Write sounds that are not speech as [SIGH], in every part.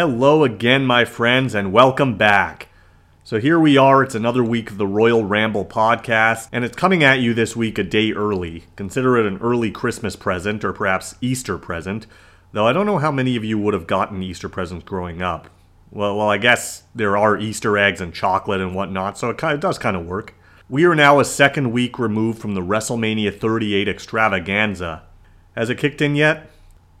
Hello again, my friends, and welcome back. So here we are, it's another week of the Royal Ramble podcast, and it's coming at you this week a day early. Consider it an early Christmas present, or perhaps Easter present, though I don't know how many of you would have gotten Easter presents growing up. Well, well, I guess there are Easter eggs and chocolate and whatnot, so it, kind of, does kind of work. We are now a second week removed from the WrestleMania 38 extravaganza. Has it kicked in yet?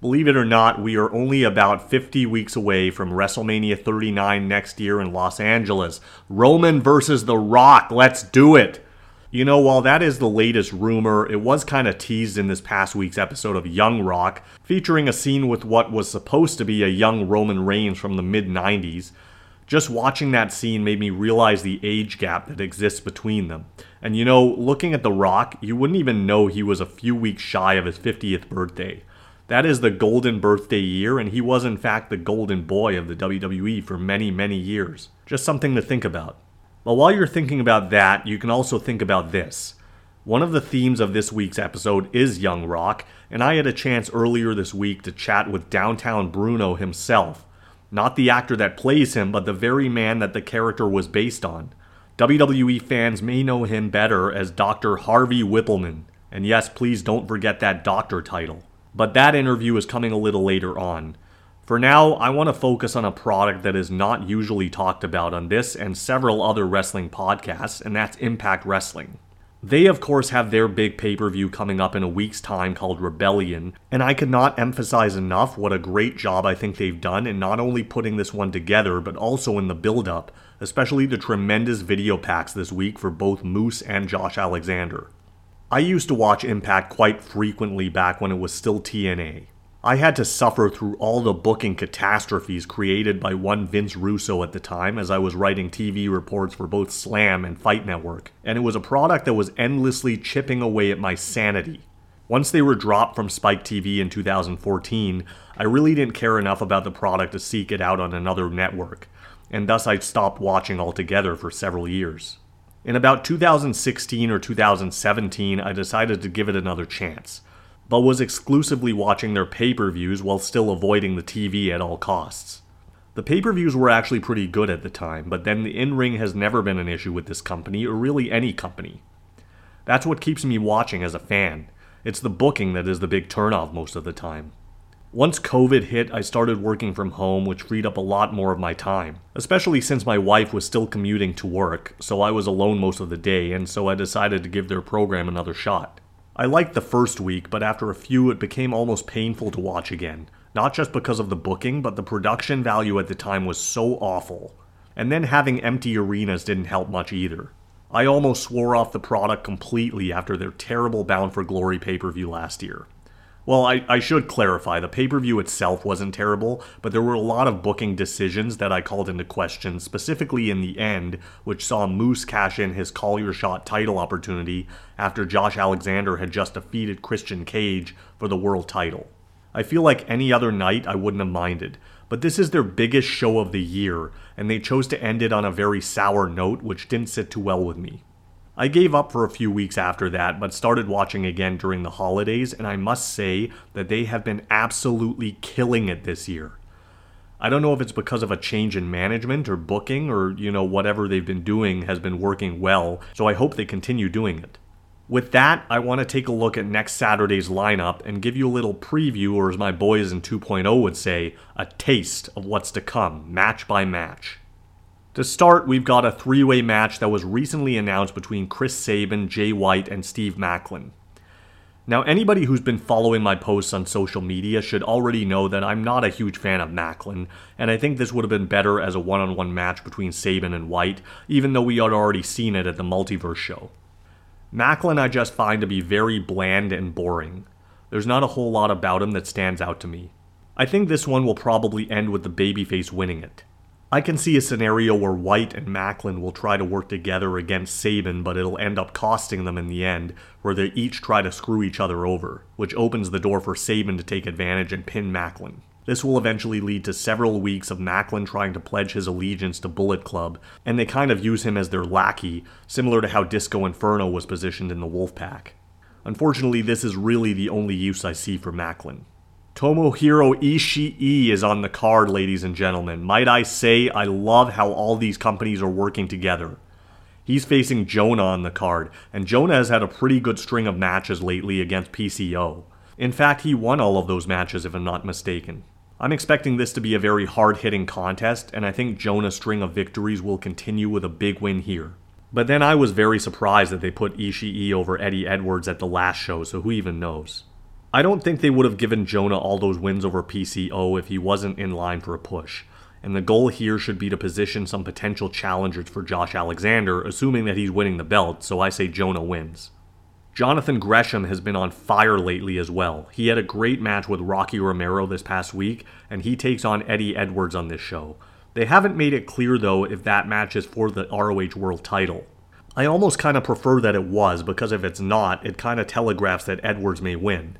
Believe it or not, we are only about 50 weeks away from WrestleMania 39 next year in Los Angeles. Roman versus The Rock. Let's do it. You know, while that is the latest rumor, it was kind of teased in this past week's episode of Young Rock, featuring a scene with what was supposed to be a young Roman Reigns from the mid 90s. Just watching that scene made me realize the age gap that exists between them. And you know, looking at The Rock, you wouldn't even know he was a few weeks shy of his 50th birthday. That is the golden birthday year, and he was in fact the golden boy of the WWE for many, many years. Just something to think about. But while you're thinking about that, you can also think about this. One of the themes of this week's episode is Young Rock, and I had a chance earlier this week to chat with Downtown Bruno himself. Not the actor that plays him, but the very man that the character was based on. WWE fans may know him better as Dr. Harvey Wippleman. And yes, please don't forget that doctor title. But that interview is coming a little later on. For now, I want to focus on a product that is not usually talked about on this and several other wrestling podcasts, and that's Impact Wrestling. They, of course, have their big pay per view coming up in a week's time called Rebellion, and I could not emphasize enough what a great job I think they've done in not only putting this one together, but also in the build up, especially the tremendous video packs this week for both Moose and Josh Alexander. I used to watch Impact quite frequently back when it was still TNA. I had to suffer through all the booking catastrophes created by one Vince Russo at the time as I was writing TV reports for both Slam and Fight Network, and it was a product that was endlessly chipping away at my sanity. Once they were dropped from Spike TV in 2014, I really didn't care enough about the product to seek it out on another network, and thus I stopped watching altogether for several years. In about 2016 or 2017, I decided to give it another chance, but was exclusively watching their pay per views while still avoiding the TV at all costs. The pay per views were actually pretty good at the time, but then the in ring has never been an issue with this company, or really any company. That's what keeps me watching as a fan. It's the booking that is the big turnoff most of the time. Once COVID hit, I started working from home, which freed up a lot more of my time, especially since my wife was still commuting to work, so I was alone most of the day, and so I decided to give their program another shot. I liked the first week, but after a few, it became almost painful to watch again. Not just because of the booking, but the production value at the time was so awful. And then having empty arenas didn't help much either. I almost swore off the product completely after their terrible Bound for Glory pay per view last year. Well, I, I should clarify the pay per view itself wasn't terrible, but there were a lot of booking decisions that I called into question, specifically in the end, which saw Moose cash in his Call Your Shot title opportunity after Josh Alexander had just defeated Christian Cage for the world title. I feel like any other night I wouldn't have minded, but this is their biggest show of the year, and they chose to end it on a very sour note, which didn't sit too well with me. I gave up for a few weeks after that, but started watching again during the holidays, and I must say that they have been absolutely killing it this year. I don't know if it's because of a change in management or booking or, you know, whatever they've been doing has been working well, so I hope they continue doing it. With that, I want to take a look at next Saturday's lineup and give you a little preview, or as my boys in 2.0 would say, a taste of what's to come, match by match. To start, we've got a three way match that was recently announced between Chris Sabin, Jay White, and Steve Maclin. Now, anybody who's been following my posts on social media should already know that I'm not a huge fan of Maclin, and I think this would have been better as a one on one match between Sabin and White, even though we had already seen it at the Multiverse show. Maclin I just find to be very bland and boring. There's not a whole lot about him that stands out to me. I think this one will probably end with the babyface winning it. I can see a scenario where White and Maclin will try to work together against Sabin, but it'll end up costing them in the end, where they each try to screw each other over, which opens the door for Sabin to take advantage and pin Maclin. This will eventually lead to several weeks of Maclin trying to pledge his allegiance to Bullet Club, and they kind of use him as their lackey, similar to how Disco Inferno was positioned in the Wolfpack. Unfortunately, this is really the only use I see for Maclin. Tomohiro Ishii is on the card, ladies and gentlemen. Might I say, I love how all these companies are working together. He's facing Jonah on the card, and Jonah has had a pretty good string of matches lately against PCO. In fact, he won all of those matches, if I'm not mistaken. I'm expecting this to be a very hard hitting contest, and I think Jonah's string of victories will continue with a big win here. But then I was very surprised that they put Ishii over Eddie Edwards at the last show, so who even knows? I don't think they would have given Jonah all those wins over PCO if he wasn't in line for a push. And the goal here should be to position some potential challengers for Josh Alexander, assuming that he's winning the belt, so I say Jonah wins. Jonathan Gresham has been on fire lately as well. He had a great match with Rocky Romero this past week, and he takes on Eddie Edwards on this show. They haven't made it clear though if that match is for the ROH World title. I almost kind of prefer that it was because if it's not, it kind of telegraphs that Edwards may win.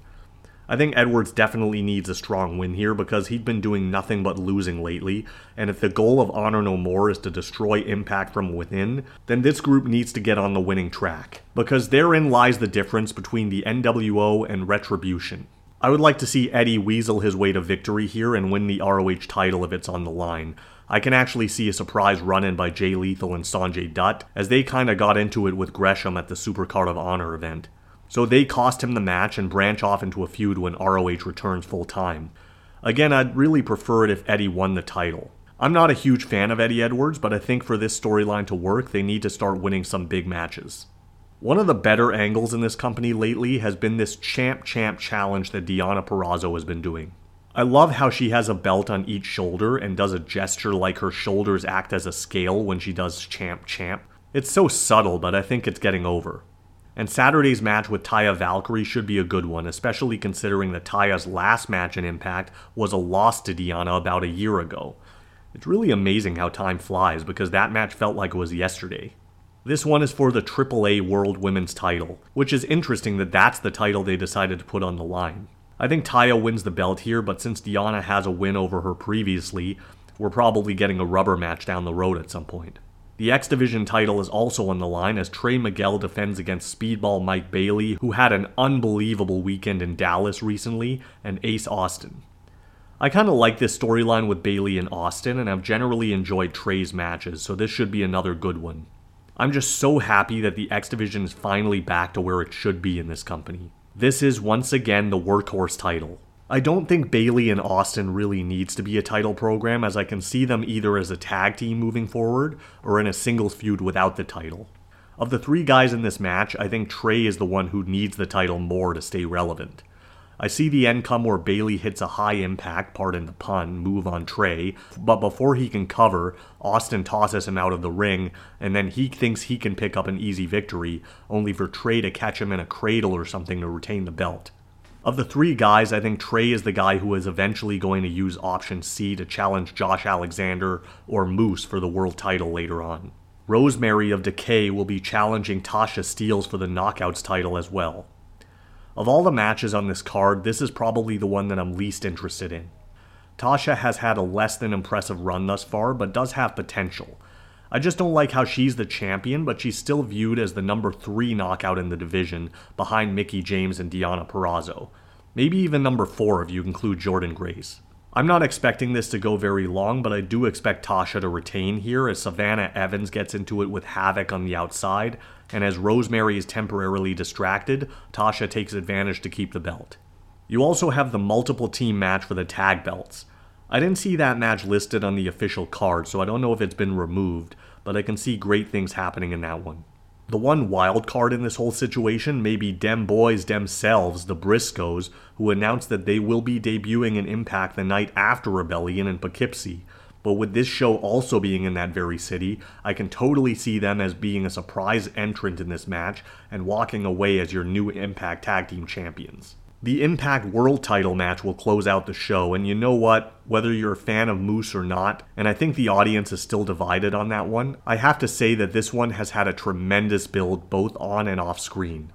I think Edwards definitely needs a strong win here because he'd been doing nothing but losing lately, and if the goal of Honor No More is to destroy Impact from within, then this group needs to get on the winning track, because therein lies the difference between the NWO and Retribution. I would like to see Eddie weasel his way to victory here and win the ROH title if it's on the line. I can actually see a surprise run in by Jay Lethal and Sanjay Dutt, as they kinda got into it with Gresham at the Supercard of Honor event. So they cost him the match and branch off into a feud when ROH returns full time. Again, I'd really prefer it if Eddie won the title. I'm not a huge fan of Eddie Edwards, but I think for this storyline to work, they need to start winning some big matches. One of the better angles in this company lately has been this Champ Champ challenge that Deonna Purrazzo has been doing. I love how she has a belt on each shoulder and does a gesture like her shoulders act as a scale when she does Champ Champ. It's so subtle, but I think it's getting over. And Saturday's match with Taya Valkyrie should be a good one, especially considering that Taya's last match in Impact was a loss to Deonna about a year ago. It's really amazing how time flies because that match felt like it was yesterday. This one is for the AAA World Women's title, which is interesting that that's the title they decided to put on the line. I think Taya wins the belt here, but since Deonna has a win over her previously, we're probably getting a rubber match down the road at some point. The X Division title is also on the line as Trey Miguel defends against Speedball Mike Bailey, who had an unbelievable weekend in Dallas recently, and Ace Austin. I kind of like this storyline with Bailey and Austin, and I've generally enjoyed Trey's matches, so this should be another good one. I'm just so happy that the X Division is finally back to where it should be in this company. This is once again the workhorse title. I don't think Bailey and Austin really needs to be a title program, as I can see them either as a tag team moving forward or in a singles feud without the title. Of the three guys in this match, I think Trey is the one who needs the title more to stay relevant. I see the end come where Bailey hits a high impact, pardon the pun, move on Trey, but before he can cover, Austin tosses him out of the ring, and then he thinks he can pick up an easy victory, only for Trey to catch him in a cradle or something to retain the belt. Of the three guys, I think Trey is the guy who is eventually going to use option C to challenge Josh Alexander or Moose for the world title later on. Rosemary of Decay will be challenging Tasha Steelz for the Knockouts title as well. Of all the matches on this card, this is probably the one that I'm least interested in. Tasha has had a less than impressive run thus far, but does have potential. I just don't like how she's the champion, but she's still viewed as the number three knockout in the division, behind Mickie James and Deonna Purrazzo. Maybe even number four if you include Jordynne Grace. I'm not expecting this to go very long, but I do expect Tasha to retain here as Savannah Evans gets into it with Havok on the outside, and as Rosemary is temporarily distracted, Tasha takes advantage to keep the belt. You also have the multiple team match for the tag belts. I didn't see that match listed on the official card, so I don't know if it's been removed, but I can see great things happening in that one. The one wild card in this whole situation may be Dem Boys themselves, the Briscoes, who announced that they will be debuting in Impact the night after Rebellion in Poughkeepsie. But with this show also being in that very city, I can totally see them as being a surprise entrant in this match and walking away as your new Impact Tag Team Champions. The Impact World title match will close out the show, and you know what? Whether you're a fan of Moose or not, and I think the audience is still divided on that one, I have to say that this one has had a tremendous build both on and off screen.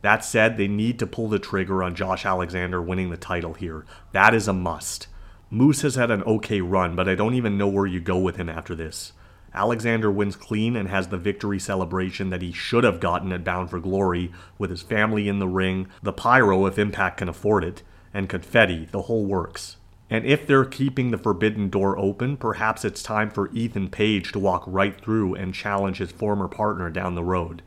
That said, they need to pull the trigger on Josh Alexander winning the title here. That is a must. Moose has had an okay run, but I don't even know where you go with him after this. Alexander wins clean and has the victory celebration that he should have gotten at Bound for Glory with his family in the ring, the pyro if Impact can afford it, and confetti, the whole works. And if they're keeping the forbidden door open, perhaps it's time for Ethan Page to walk right through and challenge his former partner down the road.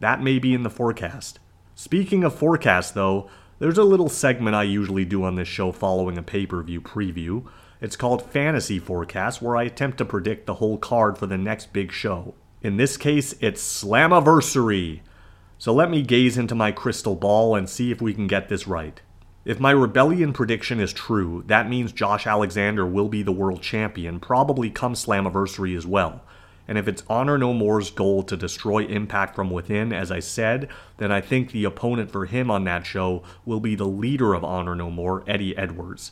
That may be in the forecast. Speaking of forecast, though, there's a little segment I usually do on this show following a pay per view preview. It's called Fantasy Forecast, where I attempt to predict the whole card for the next big show. In this case, it's Slammiversary. So let me gaze into my crystal ball and see if we can get this right. If my rebellion prediction is true, that means Josh Alexander will be the world champion, probably come Slammiversary as well. And if it's Honor No More's goal to destroy Impact from within, as I said, then I think the opponent for him on that show will be the leader of Honor No More, Eddie Edwards.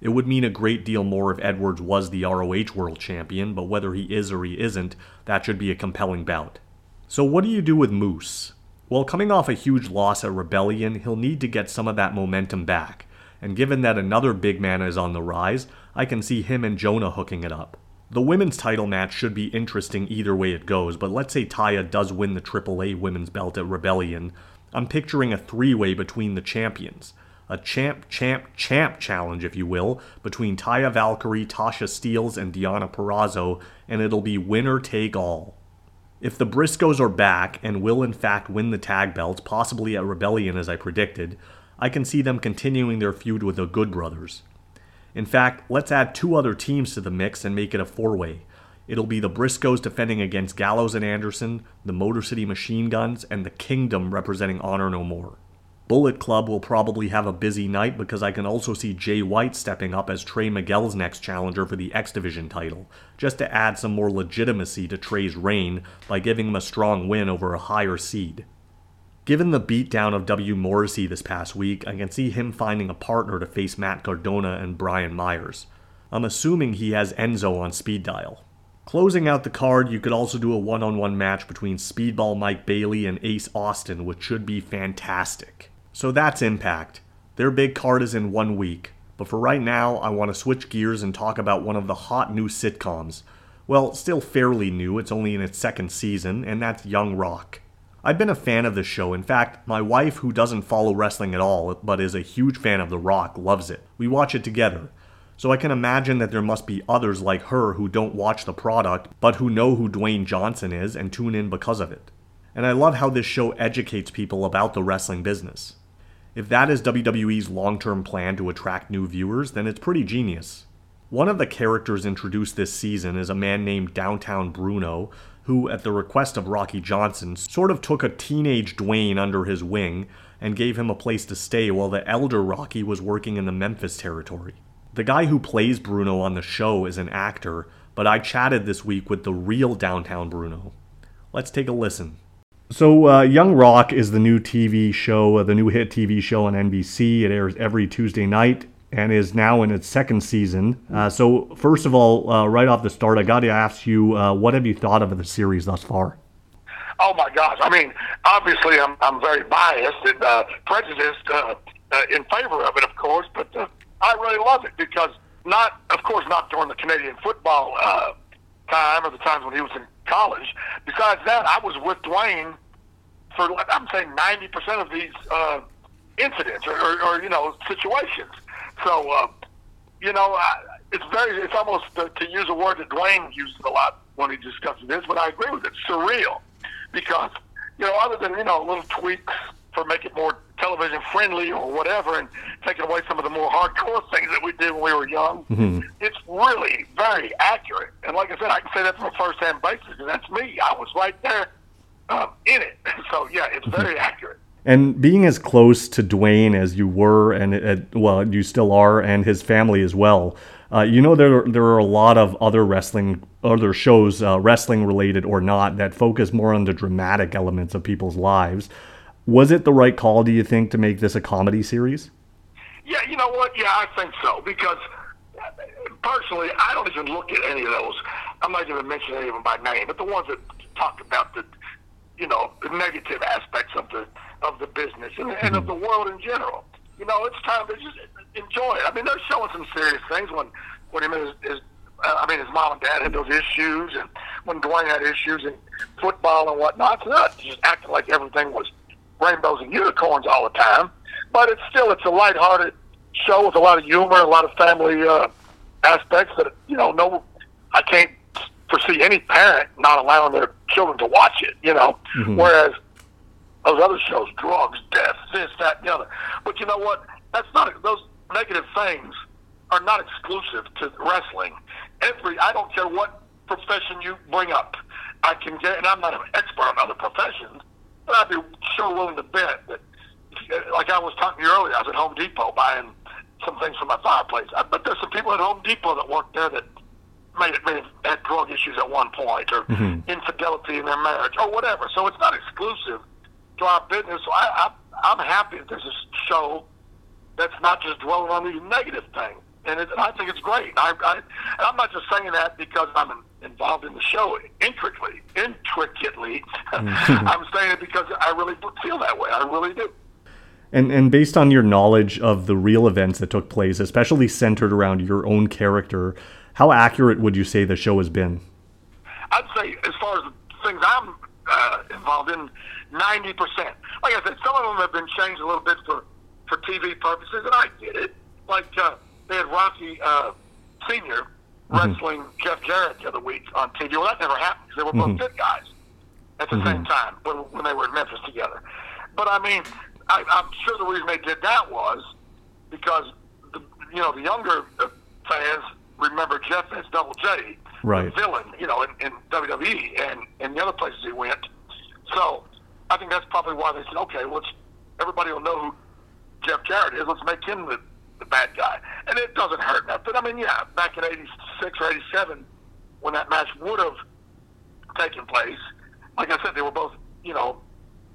It would mean a great deal more if Edwards was the ROH World Champion, but whether he is or he isn't, that should be a compelling bout. So, what do you do with Moose? Well, coming off a huge loss at Rebellion, he'll need to get some of that momentum back. And given that another big man is on the rise, I can see him and Jonah hooking it up. The women's title match should be interesting either way it goes, but let's say Taya does win the AAA women's belt at Rebellion. I'm picturing a three way between the champions. A champ, champ, champ challenge, if you will, between Taya Valkyrie, Tasha Steelz, and Deonna Purrazzo, and it'll be winner take all. If the Briscoes are back and will in fact win the tag belts, possibly at Rebellion as I predicted, I can see them continuing their feud with the Good Brothers. In fact, let's add two other teams to the mix and make it a four way. It'll be the Briscoes defending against Gallows and Anderson, the Motor City Machine Guns, and the Kingdom representing Honor No More. Bullet Club will probably have a busy night because I can also see Jay White stepping up as Trey Miguel's next challenger for the X Division title, just to add some more legitimacy to Trey's reign by giving him a strong win over a higher seed. Given the beatdown of W. Morrissey this past week, I can see him finding a partner to face Matt Cardona and Brian Myers. I'm assuming he has Enzo on speed dial. Closing out the card, you could also do a one on one match between Speedball Mike Bailey and Ace Austin, which should be fantastic. So that's Impact. Their big card is in one week. But for right now, I want to switch gears and talk about one of the hot new sitcoms. Well, still fairly new, it's only in its second season, and that's Young Rock. I've been a fan of this show. In fact, my wife, who doesn't follow wrestling at all, but is a huge fan of The Rock, loves it. We watch it together. So I can imagine that there must be others like her who don't watch the product, but who know who Dwayne Johnson is and tune in because of it. And I love how this show educates people about the wrestling business. If that is WWE's long term plan to attract new viewers, then it's pretty genius. One of the characters introduced this season is a man named Downtown Bruno, who, at the request of Rocky Johnson, sort of took a teenage Dwayne under his wing and gave him a place to stay while the elder Rocky was working in the Memphis territory. The guy who plays Bruno on the show is an actor, but I chatted this week with the real Downtown Bruno. Let's take a listen. So, uh, Young Rock is the new TV show, uh, the new hit TV show on NBC. It airs every Tuesday night and is now in its second season. Uh, so, first of all, uh, right off the start, I got to ask you, uh, what have you thought of the series thus far? Oh my gosh! I mean, obviously, I'm I'm very biased and uh, prejudiced in favor of it, of course, but I really love it because not, of course, not during the Canadian football time or the times when he was in college. Besides that, I was with Dwayne for I'm saying 90 percent of these uh, incidents or, or, or you know situations. So uh, you know, I, it's very it's almost uh, to use a word that Dwayne uses a lot when he discusses this, but I agree with it. Surreal, because you know, other than you know little tweaks for make it more television friendly or whatever, and taking away some of the more hardcore [LAUGHS] things that we did when we were young. Mm-hmm. It's really very accurate, and like I said, I can say that from a first-hand basis, and that's me. I was right there um, in it, [LAUGHS] so yeah, it's mm-hmm. very accurate. And being as close to Dwayne as you were, and uh, well, you still are, and his family as well. Uh, you know there there are a lot of other wrestling other shows, uh, wrestling related or not, that focus more on the dramatic elements of people's lives. Was it the right call, do you think, to make this a comedy series? Yeah, you know what? Yeah, I think so because personally, I don't even look at any of those. I'm not even mentioning any of them by name, but the ones that talk about the, you know, the negative aspects of the of the business and, and of the world in general. You know, it's time to just enjoy it. I mean, they're showing some serious things when when him and uh, I mean, his mom and dad had those issues, and when Dwayne had issues in football and whatnot. It's not just acting like everything was rainbows and unicorns all the time, but it's still it's a lighthearted show with a lot of humor, a lot of family uh, aspects that you know, no, I can't foresee any parent not allowing their children to watch it. You know, mm-hmm. whereas those other shows, drugs, death, this, that, and the other. But you know what? That's not those negative things are not exclusive to wrestling. Every I don't care what profession you bring up, I can get, and I'm not an expert on other professions, but I'd be sure willing to bet that, like I was talking to you earlier, I was at Home Depot buying some things for my fireplace. I bet there's some people at Home Depot that work there that may, may have had drug issues at one point or mm-hmm. infidelity in their marriage or whatever. So it's not exclusive to our business. So I, I, I'm happy that there's a show that's not just dwelling on these negative things. And, it, I think it's great. I, I, and I'm not just saying that because I'm involved in the show intricately. Intricately, mm-hmm. [LAUGHS] I'm saying it because I really feel that way. I really do. And and based on your knowledge of the real events that took place, especially centered around your own character, how accurate would you say the show has been? I'd say, as far as things I'm uh, involved in, ninety percent. Like I said, some of them have been changed a little bit for for TV purposes, and I get it. Like uh, they had Rocky uh, Senior mm-hmm. wrestling Jeff Jarrett the other week on TV. Well, that never happened because they were both mm-hmm. good guys at the mm-hmm. same time when, when they were in Memphis together. But I mean, I, I'm sure the reason they did that was because the, you know the younger uh, fans remember Jeff as Double J, right. the villain, you know, in, in WWE and and the other places he went. So I think that's probably why they said, okay, let's everybody will know who Jeff Jarrett is. Let's make him the the bad guy. And it doesn't hurt nothing. I mean, yeah, back in '86 or '87, when that match would have taken place, like I said, they were both, you know,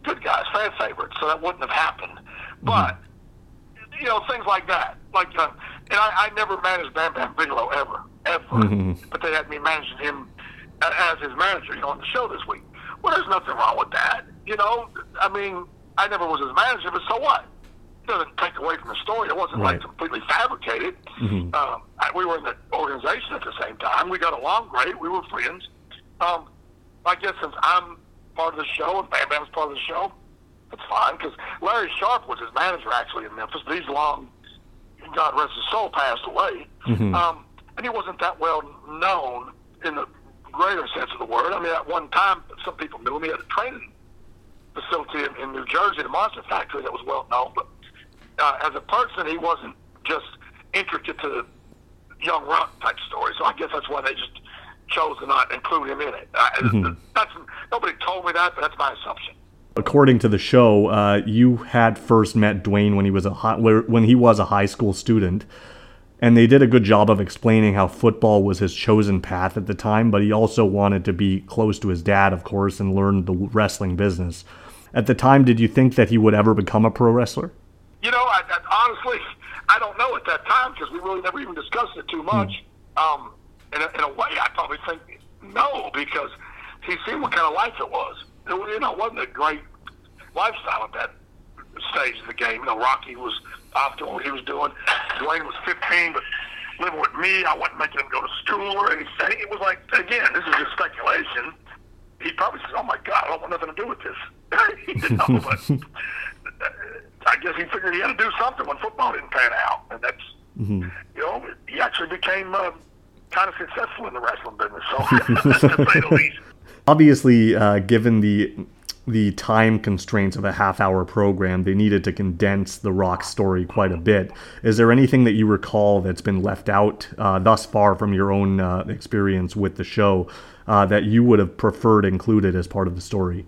good guys, fan favorites, so that wouldn't have happened. Mm-hmm. But you know, things like that. Like, uh, and I, I never managed Bam Bam Bigelow ever, ever. Mm-hmm. But they had me managing him as his manager, you know, on the show this week. Well, there's nothing wrong with that. You know, I mean, I never was his manager, but so what? It doesn't take away from the story. It wasn't right. like completely fabricated. Mm-hmm. Um, I, we were in the organization at the same time. We got along great. We were friends. Um, I guess since I'm part of the show and Bam Bam's part of the show, that's fine because Larry Sharpe was his manager actually in Memphis, but he's long, God rest his soul, passed away. Mm-hmm. Um, and he wasn't that well known in the greater sense of the word. I mean, at one time, some people knew. He had a training facility in, in New Jersey, the Monster Factory, that was well known. But uh, as a person, he wasn't just intricate to the young rock type story. So I guess that's why they just chose to not include him in it. Uh, mm-hmm. That's nobody told me that, but that's my assumption according to the show, uh, you had first met Dwayne when he was a high, when he was a high school student, and they did a good job of explaining how football was his chosen path at the time. But he also wanted to be close to his dad, of course, and learn the wrestling business. At the time, did you think that he would ever become a pro wrestler? You know, I, I, honestly, I don't know at that time because we really never even discussed it too much. Mm. Um, in, a, in a way, I probably think no because he seen what kind of life it was it, you know, it wasn't a great lifestyle at that stage of the game. You know, Rocky was off doing what he was doing. Dwayne was 15, but living with me, I wasn't making him go to school or anything. It was like, again, this is just speculation. He probably says, "Oh my God, I don't want nothing to do with this." [LAUGHS] you know, but [LAUGHS] I guess he figured he had to do something when football didn't pan out, and that's mm-hmm. you know, he actually became uh, kind of successful in the wrestling business. So [LAUGHS] to say the least [LAUGHS] obviously, uh, given the the time constraints of a half hour program, they needed to condense the rock story quite a bit. Is there anything that you recall that's been left out uh, thus far from your own uh, experience with the show uh, that you would have preferred included as part of the story?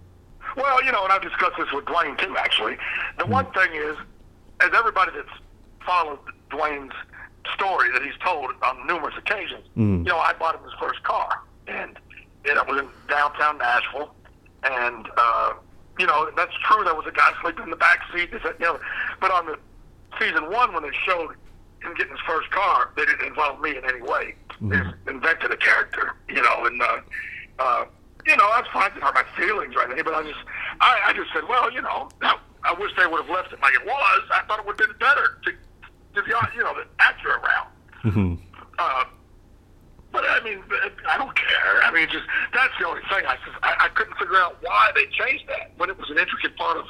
Well, you know, and I've discussed this with Dwayne too, actually. The mm. one thing is, as everybody that's followed Dwayne's story that he's told on numerous occasions, mm. you know, I bought him his first car. And it was in downtown Nashville. And, uh, you know, that's true. There was a guy sleeping in the back seat. You know, but on the season one, when they showed him getting his first car, they didn't involve me in any way. Mm-hmm. They invented a character, you know, and, uh, uh, you know, that's fine. It hurt my feelings or anything, but I just, I, I just said, well, you know, I wish they would have left it like it was. I thought it would have been better to, to the, you know, the actor around. Mm-hmm. Uh, but I mean, I don't care. I mean, just that's the only thing. I just I, I couldn't figure out why they changed that when it was an intricate part of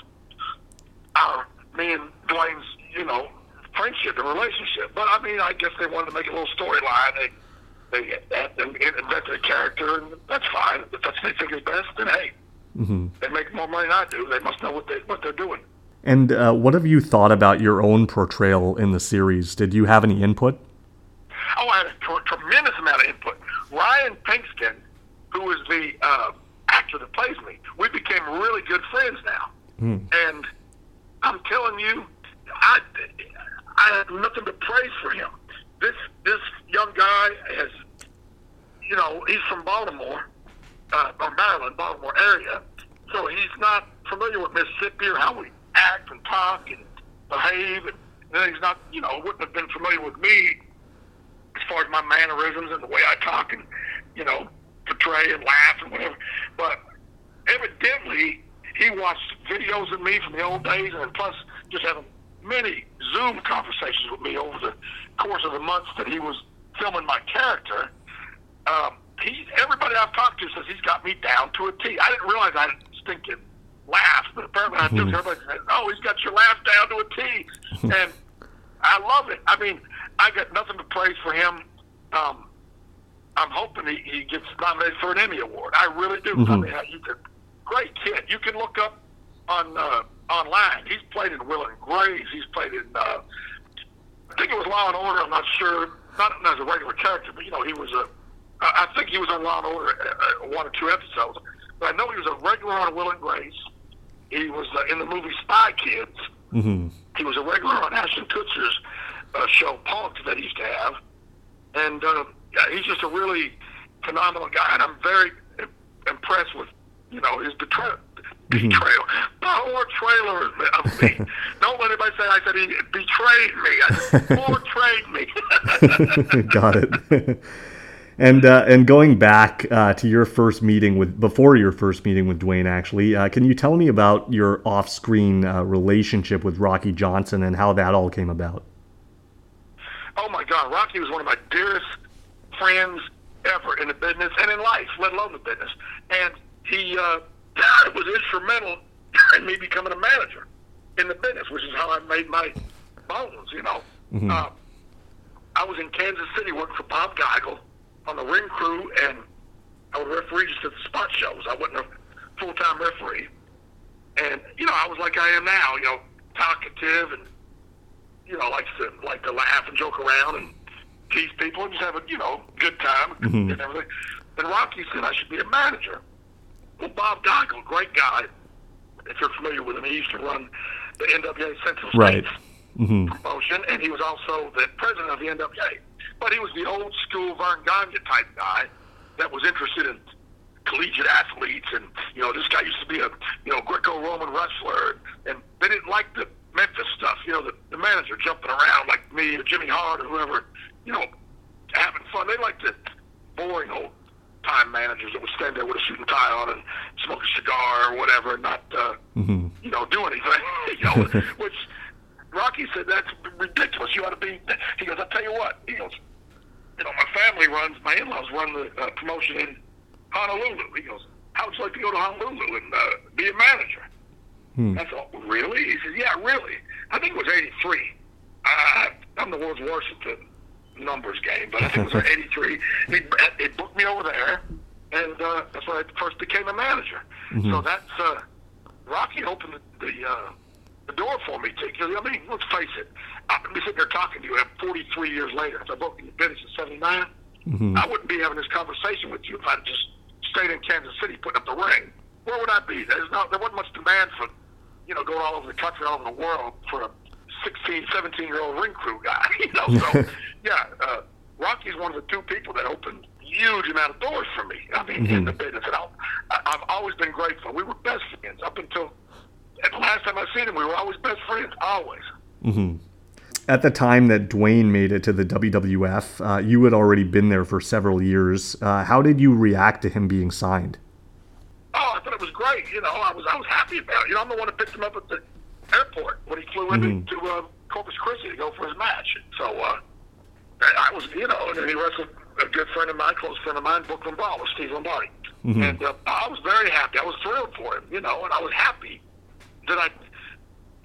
our me and Dwayne's you know friendship and relationship. But I mean, I guess they wanted to make a little storyline. They they, they invented a character, and that's fine. If that's what they think is best, then hey, mm-hmm. they make more money than I do. They must know what they what they're doing. And uh, what have you thought about your own portrayal in the series? Did you have any input? Oh, I had a t- tremendous amount of input. Ryan Pinkston, who is the uh, actor that plays me, we became really good friends now. Mm. And I'm telling you, I I have nothing but praise for him. This this young guy has, you know, he's from Baltimore, uh, or Maryland, Baltimore area, so he's not familiar with Mississippi or how we act and talk and behave, and then he's not, you know, wouldn't have been familiar with me as far as my mannerisms and the way I talk and, you know, portray and laugh and whatever. But evidently, he watched videos of me from the old days, and plus just having many Zoom conversations with me over the course of the months that he was filming my character. Um, he, everybody I've talked to says he's got me down to a T. I didn't realize I stinking laugh, but apparently I do. Mm-hmm. Everybody says, "Oh, he's got your laugh down to a T," [LAUGHS] and I love it. I mean, I got nothing to praise for him. Um, I'm hoping he, he gets nominated for an Emmy award. I really do. Mm-hmm. I mean, he's a great kid. You can look up on uh, online. He's played in Will and Grace. He's played in, uh, I think it was Law and Order. I'm not sure. Not, not as a regular character, but you know, he was a. I think he was on Law and Order uh, one or two episodes. But I know he was a regular on Will and Grace. He was uh, in the movie Spy Kids. Mm-hmm. He was a regular on Ashton Kutcher's uh, show Punk'd that he used to have, and uh, yeah, he's just a really phenomenal guy. And I'm very impressed with you know his betrayal mm-hmm. Betrayal. Poor trailer of me. [LAUGHS] Don't let anybody say I said he betrayed me. Poor [LAUGHS] trade me. [LAUGHS] Got it. and uh, and going back uh, to your first meeting with before your first meeting with Dwayne, actually, uh, can you tell me about your off-screen uh, relationship with Rocky Johnson and how that all came about? Oh my God, Rocky was one of my dearest friends ever in the business and in life, let alone the business. And he uh, was instrumental in me becoming a manager in the business, which is how I made my bones. You know, mm-hmm. uh, I was in Kansas City working for Bob Geigel on the ring crew, and I would referee just at the spot shows. I wasn't a full time referee, and you know, I was like I am now. You know, talkative and you know, likes to like to laugh and joke around and tease people and just have a you know good time mm-hmm. and everything. And Rocky said I should be a manager. Well, Bob Geigel, great guy. If you're familiar with him, he used to run the NWA Central right. States mm-hmm. promotion, and he was also the president of the NWA. But he was the old school Verne Gagne type guy that was interested in collegiate athletes, and you know, this guy used to be a you know Greco-Roman wrestler, and they didn't like the Memphis stuff. You know, the, the manager jumping around like me or Jimmy Hart or whoever. You know, having fun. They liked the boring old time managers that would stand there with a suit and tie on and smoke a cigar or whatever, and not uh, mm-hmm. you know do anything. [LAUGHS] you know, [LAUGHS] which Rocky said that's ridiculous. You ought to be. He goes, I tell you what. He goes, you know, my family runs, my in-laws run the uh, promotion in Honolulu. He goes, how would you like to go to Honolulu and uh, be a manager? Hmm. I thought, really? He said, yeah, really. I think it was '83. Uh, I'm the world's worst at the numbers game, but I think it was [LAUGHS] '83. He, he booked me over there, and uh, that's when I first became a manager. Mm-hmm. So that's uh, Rocky opened the the, uh, the door for me. Too. I mean, let's face it. I would be sitting there talking to you 43 years later. If I broke into business in '79, mm-hmm. I wouldn't be having this conversation with you if I'd just stayed in Kansas City putting up the ring. Where would I be? There's not there wasn't much demand for you know going all over the country, all over the world for a 16, 17 year old ring crew guy. [LAUGHS] You know, so [LAUGHS] yeah, uh, Rocky's one of the two people that opened huge amount of doors for me. I mean, mm-hmm. in the business, and I'll, I've always been grateful. We were best friends up until at the last time I seen him. We were always best friends, always. Mm-hmm. At the time that Dwayne made it to the WWF, uh, you had already been there for several years. Uh, how did you react to him being signed? Oh, I thought it was great. You know, I was I was happy about it. You know, I'm the one that picked him up at the airport when he flew mm-hmm. into uh, Corpus Christi to go for his match. So uh, I was, you know, and he wrestled a good friend of mine, close friend of mine, Brooklyn Brawler, Steve Lombardi. Mm-hmm. And uh, I was very happy. I was thrilled for him, you know, and I was happy that I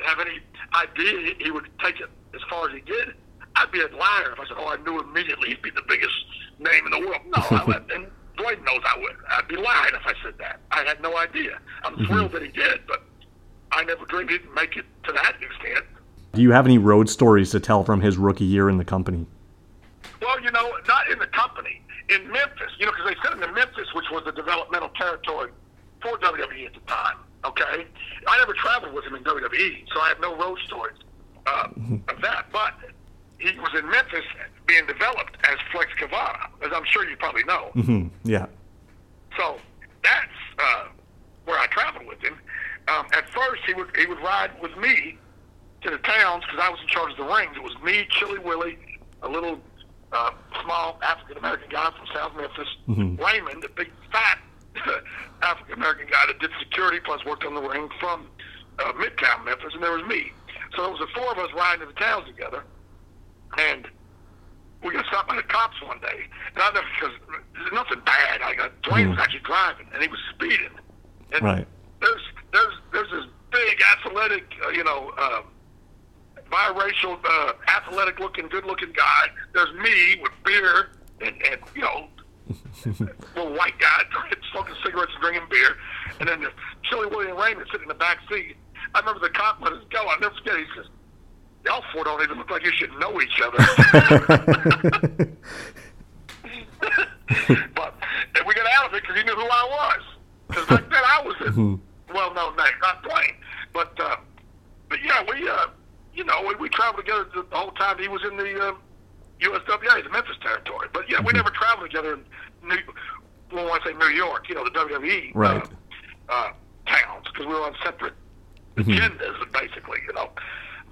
have any idea he would take it as far as he did, I'd be a liar if I said, "Oh, I knew immediately he'd be the biggest name in the world." No, I would, and Dwayne knows I would. I'd be lying if I said that. I had no idea. I'm mm-hmm. thrilled that he did, but I never dreamed he'd make it to that extent. Do you have any road stories to tell from his rookie year in the company? Well, you know, not in the company. In Memphis, you know, because they sent him to Memphis, which was the developmental territory for WWE at the time. Okay, I never traveled with him in WWE, so I have no road stories uh, of that. But he was in Memphis being developed as Flex Kavana, as I'm sure you probably know. Mm-hmm. Yeah. So that's uh, where I traveled with him. Um, at first, he would he would ride with me to the towns because I was in charge of the rings. It was me, Chilly Willie, a little uh, small African American guy from South Memphis, mm-hmm. Raymond, the big fat [LAUGHS] African American guy that did security plus worked on the ring from uh, Midtown Memphis, and there was me. So it was the four of us riding to the towns together, and we got stopped by the cops one day. And I never because nothing bad. I got Dwayne mm-hmm. was actually driving, and he was speeding. And right. There's there's there's this big athletic, uh, you know. Uh, biracial, uh, athletic looking, good looking guy. There's me with beer and, and you know, [LAUGHS] little white guy [LAUGHS] smoking cigarettes and drinking beer. And then the Chilly William Raymond sitting in the back seat. I remember the cop let us go. I'll never forget. He says, Y'all four don't even look like you should know each other. [LAUGHS] but and we got out of it because he knew who I was. Because back then I was a well-known name, not Dwayne. But uh, but yeah, we uh, you know, we, we traveled together the whole time he was in the uh, USWA, the Memphis territory. But yeah, we mm-hmm. never traveled together in New, well, when I say New York, you know, the WWE right. uh, uh, towns because we were on separate mm-hmm. agendas, basically, you know.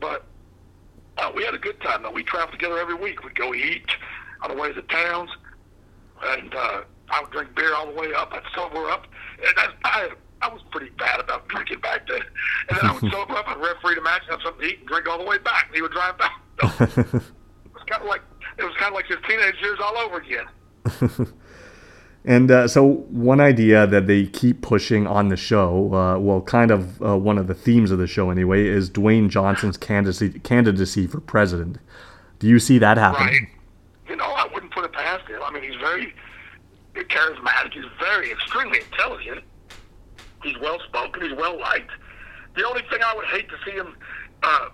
But uh, we had a good time though. We traveled together every week. We'd go eat on the way to the towns, and uh, I would drink beer all the way up. I'd sober up, and that's I I was pretty bad about drinking back then. And then I would sober up, I'd referee the match, have something to eat, and drink all the way back. And he would drive back. So [LAUGHS] it was kind of like it was kind of like his teenage years all over again. [LAUGHS] and uh, so one idea that they keep pushing on the show, uh, well, kind of uh, one of the themes of the show anyway, is Dwayne Johnson's candidacy candidacy for president. Do you see that happening? Right. You know, I wouldn't put it past him. I mean, he's very charismatic. He's very extremely intelligent. He's well spoken. He's well liked. The only thing I would hate to see him uh,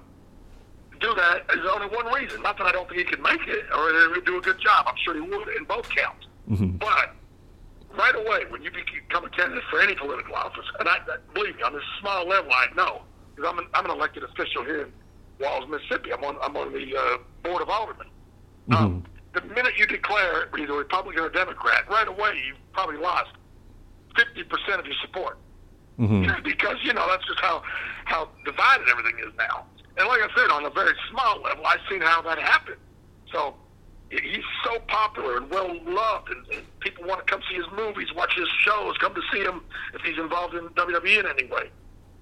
do that is only one reason. Not that I don't think he could make it or he would do a good job. I'm sure he would in both counts. Mm-hmm. But right away, when you become a candidate for any political office, and I, believe me, on this small level, I know because I'm an, I'm an elected official here in Walls, Mississippi. I'm on I'm on the uh, board of aldermen. Mm-hmm. Um, the minute you declare either Republican or Democrat, right away you've probably lost 50% of your support. Mm-hmm. [LAUGHS] Because you know that's just how how divided everything is now. And like I said, on a very small level, I've seen how that happened. So he's so popular and well loved, and, and people want to come see his movies, watch his shows, come to see him if he's involved in WWE in any way.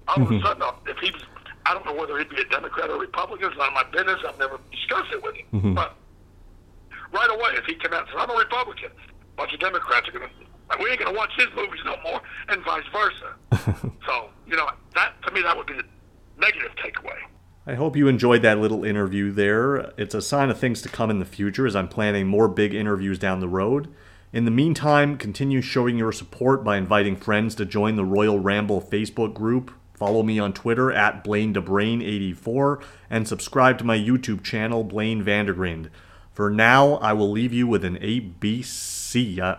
All mm-hmm. of a sudden, uh, if he's, I don't know whether he'd be a Democrat or Republican. It's none of my business. I've never discussed it with him. Mm-hmm. But right away, if he came out and said, "I'm a Republican," a bunch of Democrats are going to we ain't gonna watch his movies no more, and vice versa. [LAUGHS] so you know that to me that would be the negative takeaway. I hope you enjoyed that little interview there. It's a sign of things to come in the future as I'm planning more big interviews down the road. In the meantime, continue showing your support by inviting friends to join the Royal Ramble Facebook group. Follow me on Twitter at Blaine DeBrain84 and subscribe to my YouTube channel, Blaine Vandergrind. For now, I will leave you with an ABC. Uh,